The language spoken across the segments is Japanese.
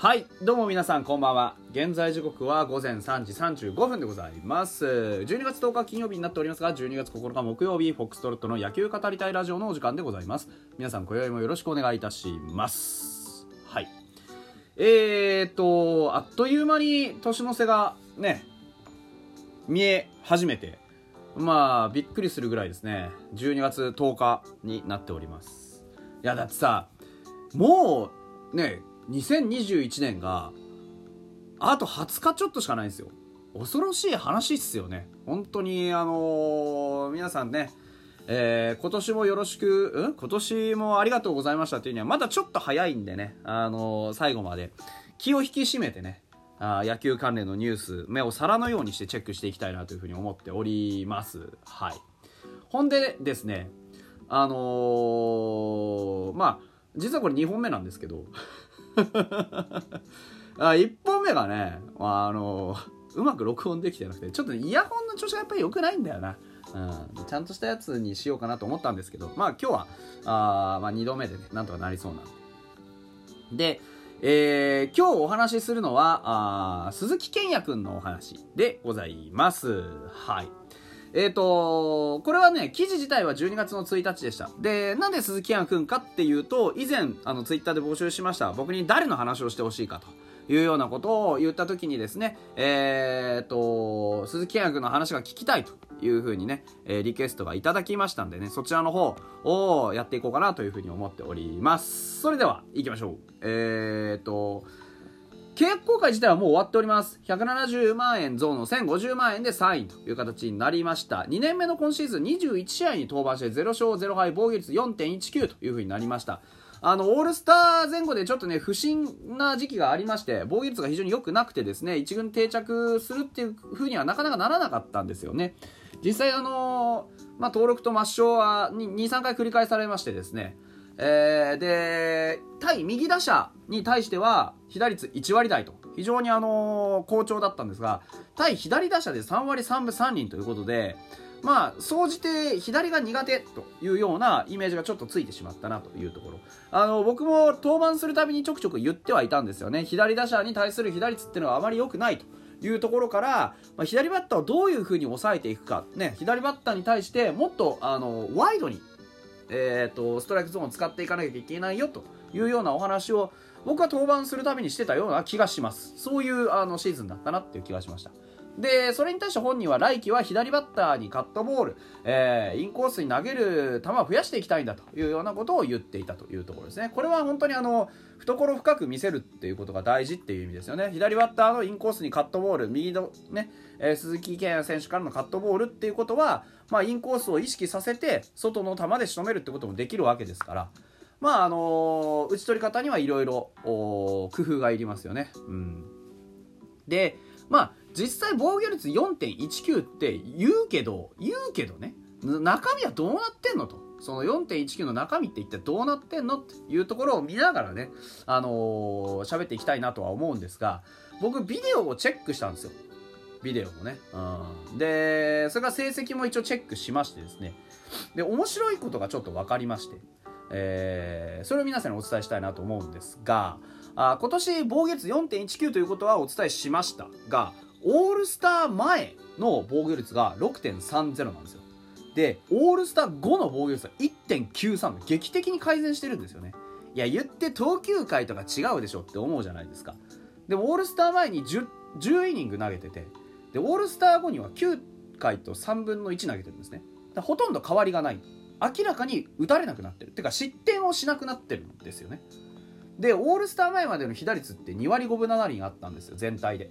はいどうも皆さんこんばんは。現在時刻は午前3時35分でございます。12月10日金曜日になっておりますが12月9日木曜日フォックストロットの野球語りたいラジオのお時間でございます。皆さん今宵もよろしくお願いいたします。はい。えーとあっという間に年の瀬がね見え始めてまあびっくりするぐらいですね。12月10日になっております。いやだってさもうね2021年があと20日ちょっとしかないんですよ恐ろしい話っすよね本当にあのー、皆さんねえー、今年もよろしく、うん？今年もありがとうございましたっていうにはまだちょっと早いんでね、あのー、最後まで気を引き締めてね、あ野球関連のニュース、目を皿のようにしてチェックしていきたいなというふうに思っております。はい。ほんでですね、あのー、まあ、実はこれ2本目なんですけど あ1本目がね、あのうまく録音できてなくてちょっと、ね、イヤホンの調子がやっぱり良くないんだよな、うん、ちゃんとしたやつにしようかなと思ったんですけどまあ今日はあ、まあ、2度目でねなんとかなりそうなんで。で、えー、今日お話しするのはあ鈴木健也くんのお話でございます。はい。えっ、ー、と、これはね、記事自体は12月の1日でした。で、なんで鈴木杏くんかっていうと、以前、あの、ツイッターで募集しました。僕に誰の話をしてほしいかというようなことを言った時にですね、えっ、ー、と、鈴木杏くんの話が聞きたいというふうにね、えー、リクエストがいただきましたんでね、そちらの方をやっていこうかなというふうに思っております。それでは、行きましょう。えっ、ー、と、契約更改自体はもう終わっております。170万円増の1050万円で3位という形になりました。2年目の今シーズン21試合に登板して0勝0敗防御率4.19という風になりました。あの、オールスター前後でちょっとね、不審な時期がありまして、防御率が非常に良くなくてですね、1軍定着するっていう風にはなかなかならなかったんですよね。実際あの、まあ、登録と抹消は2、3回繰り返されましてですね、えー、で、対右打者に対しては、被打率1割台と、非常にあの、好調だったんですが、対左打者で3割3分3厘ということで、まあ、総じて左が苦手というようなイメージがちょっとついてしまったなというところ。あの、僕も登板するたびにちょくちょく言ってはいたんですよね。左打者に対する被打率っていうのはあまり良くないと。いうところから、まあ、左バッターをどういうふうに抑えていくか、ね、左バッターに対してもっとあのワイドにえーと、ストライクゾーンを使っていかなきゃいけないよというようなお話を僕は登板するためにしてたような気がします。そういうあのシーズンだったなっていう気がしました。でそれに対して本人は来季は左バッターにカットボール、えー、インコースに投げる球を増やしていきたいんだというようなことを言っていたというところですね。これは本当にあの懐深く見せるっていうことが大事っていう意味ですよね。左バッターのインコースにカットボール右のね、えー、鈴木健也選手からのカットボールっていうことはまあ、インコースを意識させて外の球で仕留めるってこともできるわけですから。まああの打ち取り方にはいろいろ工夫がいりますよね。うん、でまあ実際防御率4.19って言うけど言うけどね中身はどうなってんのと。その4.19の中身って一体どうなってんのっていうところを見ながらね、あのー、喋っていきたいなとは思うんですが、僕ビデオをチェックしたんですよ。ビデオもね。うん、で、それから成績も一応チェックしましてですね。で、面白いことがちょっと分かりまして、えー、それを皆さんにお伝えしたいなと思うんですが、あ今年防御率4.19ということはお伝えしましたが、オールスター前の防御率が6.30なんですよ。で、オールスター後の防御率は1.93劇的に改善してるんですよね。いや、言って投球回とか違うでしょって思うじゃないですか。でも、オールスター前に 10, 10イニング投げてて、でオールスター後には9回と3分の1投げてるんですねほとんど変わりがない明らかに打たれなくなってるっていうか失点をしなくなってるんですよねでオールスター前までの被打率って2割5分7厘あったんですよ全体で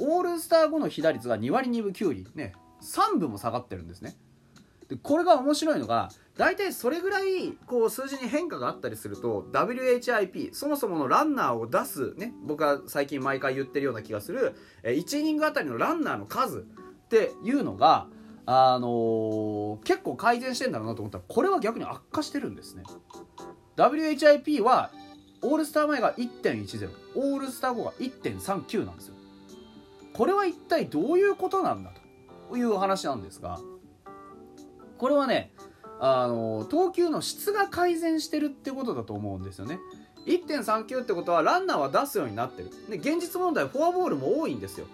オールスター後の被打率が2割2分9厘。ね。3分も下がってるんですね。でこれが面白いのが大体それぐらいこう数字に変化があったりすると WHIP そもそものランナーを出すね。僕は最近毎回言ってるような気がする1イニングあたりのランナーの数っていうのがあのー、結構改善してんだろうなと思ったらこれは逆に悪化してるんですね。WHIP はオールスター前が1.10オールスター後が1.39なんですよ。これは一体どういうことなんだという話なんですがこれはねあの投球の質が改善してるってことだと思うんですよね。1.39ってことはランナーは出すようになってる。で現実問題フォアボールも多いんですよ。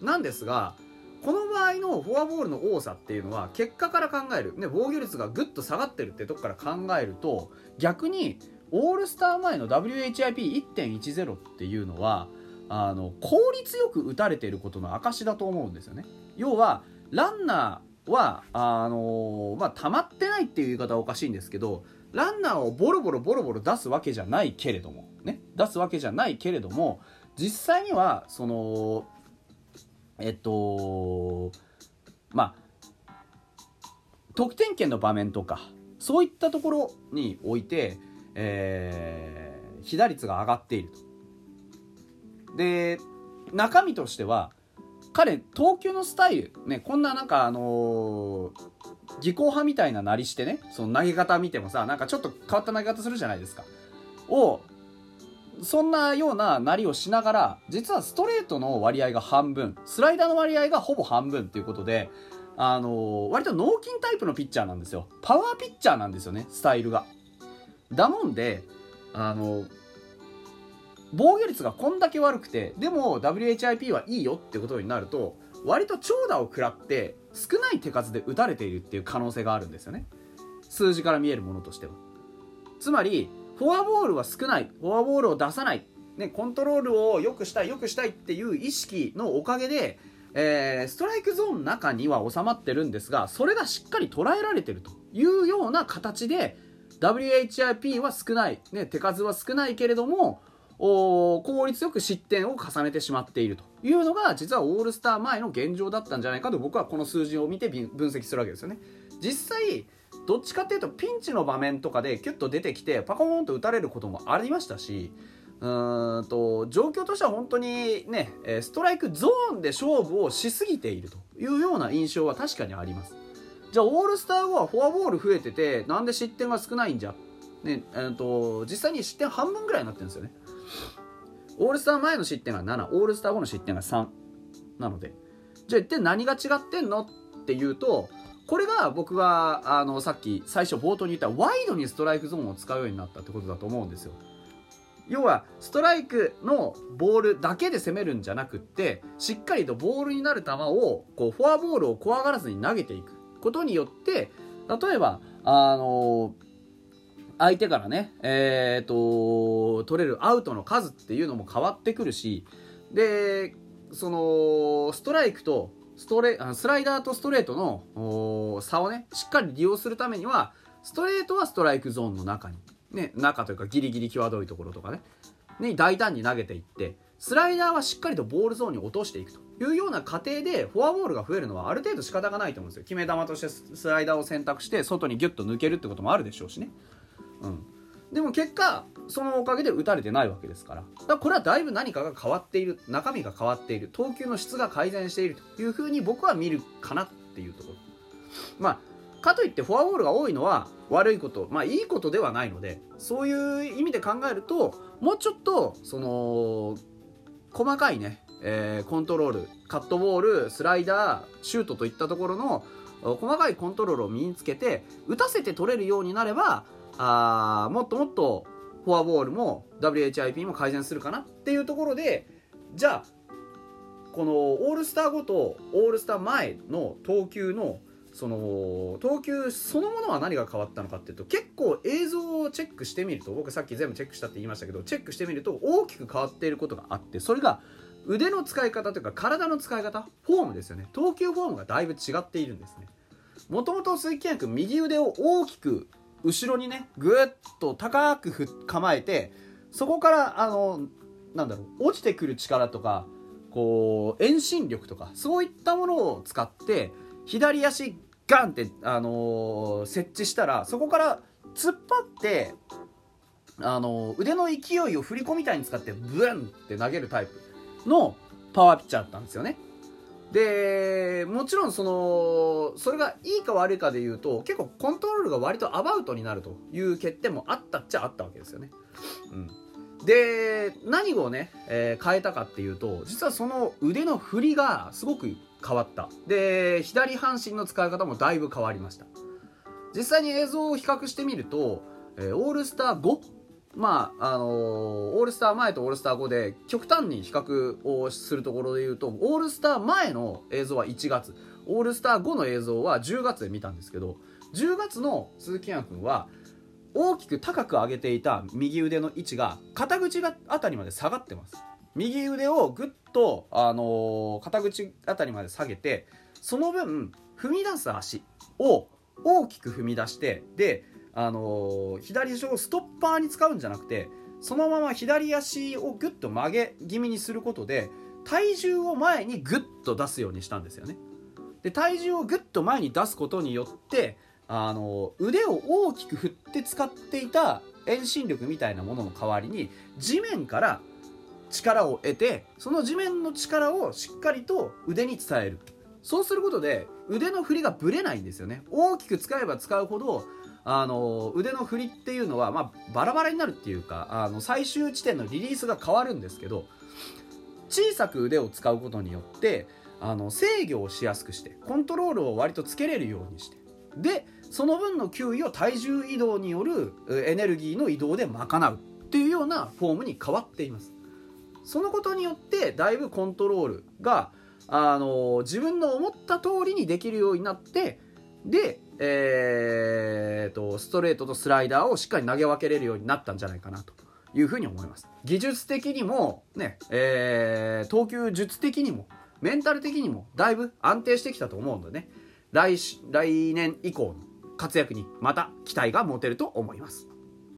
なんですがこの場合のフォアボールの多さっていうのは結果から考える、ね、防御率がぐっと下がってるってとこから考えると逆にオールスター前の WHIP1.10 っていうのはあの効率よく打たれていることの証だと思うんですよね要はランナーはあのまあ溜まってないっていう言い方はおかしいんですけどランナーをボロボロボロボロ出すわけじゃないけれどもね出すわけじゃないけれども実際にはそのえっとまあ得点圏の場面とかそういったところにおいて、えー、被打率が上がっていると。で中身としては彼投球のスタイル、ね、こんななんかあのー、技巧派みたいななりしてねその投げ方見てもさなんかちょっと変わった投げ方するじゃないですか。をそんなようななりをしながら実はストレートの割合が半分スライダーの割合がほぼ半分っていうことであの割と脳筋タイプのピッチャーなんですよ。パワーピッチャーなんですよねスタイルが。だもんであの防御率がこんだけ悪くてでも WHIP はいいよってことになると割と長打を食らって少ない手数で打たれているっていう可能性があるんですよね。数字から見えるものとしては。つまりフォアボールは少ない。フォアボールを出さない、ね、コントロールを良くしたい良くしたいっていう意識のおかげで、えー、ストライクゾーンの中には収まってるんですがそれがしっかり捉えられてるというような形で WHIP は少ない、ね、手数は少ないけれども効率よく失点を重ねてしまっているというのが実はオールスター前の現状だったんじゃないかと僕はこの数字を見て分析するわけですよね。実際どっちかっていうとピンチの場面とかでキュッと出てきてパコーンと打たれることもありましたしうんと状況としては本当にねストライクゾーンで勝負をしすぎているというような印象は確かにあります。じゃあオールスター後はフォアボール増えててなんで失点が少ないんじゃ？ねえーと、実際に失点半分ぐらいになってるんですよね。オールスター前の失点が7オールスター後の失点が3なので。じゃあ一体何が違ってんの？っていうとこれが僕があのさっき最初冒頭に言ったワイドにストライクゾーンを使うようになったってことだと思うんですよ。要はストライクのボールだけで攻めるんじゃなくってしっかりとボールになる球をこうフォアボールを怖がらずに投げていくことによって例えばあの相手からねえー、と取れるアウトの数っていうのも変わってくるしでそのストライクとストレスライダーとストレートの差をねしっかり利用するためにはストレートはストライクゾーンの中に、ね、中というかギリギリ際どいところとかねに大胆に投げていってスライダーはしっかりとボールゾーンに落としていくと。いうような過程でフォアボールが増えるのはある程度仕方がないと思うんですよ。決め球としてスライダーを選択して外にギュッと抜けるってこともあるでしょうしね、うん、でも結果そのおかげで打たれてないわけですから。だからこれはだいぶ何かが変わっている中身が変わっている投球の質が改善しているというふうに僕は見るかなっていうところ。まあかといってフォアボールが多いのは悪いことまあいいことではないのでそういう意味で考えるともうちょっとその細かいね、えー、コントロールカットボールスライダーシュートといったところの細かいコントロールを身につけて打たせて取れるようになればあもっともっとフォアボールも WHIP も改善するかなっていうところでじゃあこのオールスター後とオールスター前の投球のその投球そのものは何が変わったのかっていうと結構映像をチェックしてみると僕さっき全部チェックしたって言いましたけどチェックしてみると大きく変わっていることがあってそれが腕の使い方というか体の使い方フォームですよね。投球フォームがだいぶ違っているんですね。もともと鈴木健君右腕を大きく後ろにねぐっと高く構えてそこからあのなんだろう落ちてくる力とかこう遠心力とかそういったものを使って左足ガンって、あのー、設置したらそこから突っ張ってあの腕の勢いを振り子みたいに使ってブンって投げるタイプのパワーピッチャーだったんですよね。でもちろんそのそれがいいか悪いかで言うと結構コントロールが割とアバウトになるという欠点もあったっちゃあったわけですよね。うん、で何をね、えー、変えたかっていうと実はその腕の振りがすごく変わった。で左半身の使い方もだいぶ変わりました。実際に映像を比較してみると、えー、オールスター5まああのーオールスター前とオールスター後で極端に比較をするところで言うとオールスター前の映像は1月。オールスター後の映像は10月で見たんですけど10月の鈴木健也君は大きく高く上げていた右腕の位置が肩口があたりまで下がってます。右腕をぐっと、あのー肩口あたりまで下げてその分踏み出す足を大きく踏み出してで、あのー左足をストッパーに使うんじゃなくてそのまま左足をぐっと曲げ気味にすることで体重を前にぐっと出すようにしたんですよね。で体重をぐっと前に出すことによってあの腕を大きく振って使っていた遠心力みたいなものの代わりに地面から力を得てその地面の力をしっかりと腕に伝える。そうすることで腕の振りがぶれないんですよね。大きく使えば使うほどあの腕の振りっていうのは、まあ、バラバラになるっていうかあの最終地点のリリースが変わるんですけど小さく腕を使うことによってあの制御をしやすくしてコントロールを割とつけれるようにしてでその分の球威を体重移動によるエネルギーの移動で賄うっていうようなフォームに変わっています。そのことによってだいぶコントロールがあの自分の思った通りにできるようになってで、えー、とストレートとスライダーをしっかり投げ分けれるようになったんじゃないかなというふうに思います。技術的にもね、えー投球術的にもメンタル的にもだいぶ安定してきたと思うのでね。来来年以降の活躍にまた期待が持てると思います。